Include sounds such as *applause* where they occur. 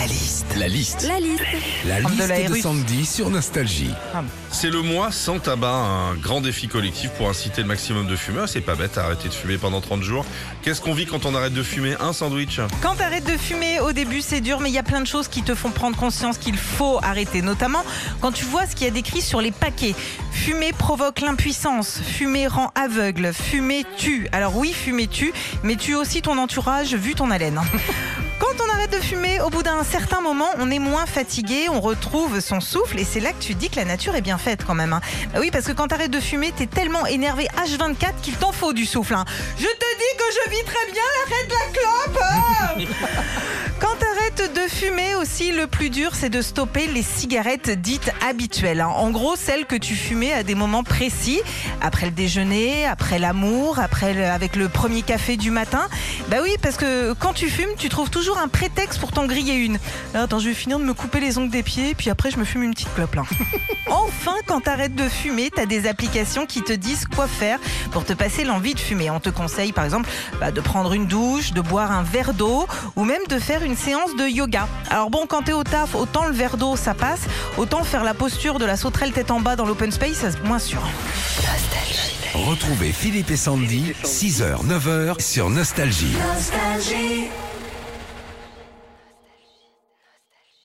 La liste. La liste. La liste. La Comme de liste la de. Sandy sur Nostalgie. C'est le mois sans tabac, un grand défi collectif pour inciter le maximum de fumeurs. C'est pas bête, arrêter de fumer pendant 30 jours. Qu'est-ce qu'on vit quand on arrête de fumer Un sandwich? Quand t'arrêtes de fumer, au début c'est dur, mais il y a plein de choses qui te font prendre conscience qu'il faut arrêter. Notamment quand tu vois ce qu'il y a décrit sur les paquets. Fumer provoque l'impuissance, fumer rend aveugle, fumer tue. Alors oui, fumer tue, mais tue aussi ton entourage vu ton haleine. On arrête de fumer, au bout d'un certain moment, on est moins fatigué, on retrouve son souffle et c'est là que tu dis que la nature est bien faite quand même. hein. Bah oui, parce que quand t'arrêtes de fumer, t'es tellement énervé H24 qu'il t'en faut du souffle. hein. Je te dis que je vis très bien, arrête la clope. Le plus dur, c'est de stopper les cigarettes dites habituelles. hein. En gros, celles que tu fumais à des moments précis, après le déjeuner, après l'amour, après le- avec le premier café du matin. Bah oui, parce que quand tu fumes, tu trouves toujours un prétexte pour t'en griller une. Là, attends, je vais finir de me couper les ongles des pieds, puis après, je me fume une petite clope là. *laughs* Enfin, quand t'arrêtes de fumer, t'as des applications qui te disent quoi faire pour te passer l'envie de fumer. On te conseille, par exemple, bah, de prendre une douche, de boire un verre d'eau ou même de faire une séance de yoga. Alors bon, quand t'es au taf, autant le verre d'eau, ça passe, autant faire la posture de la sauterelle tête en bas dans l'open space, c'est moins sûr. Retrouvez Philippe et Sandy, 6h, 9h sur Nostalgie. Nostalgie.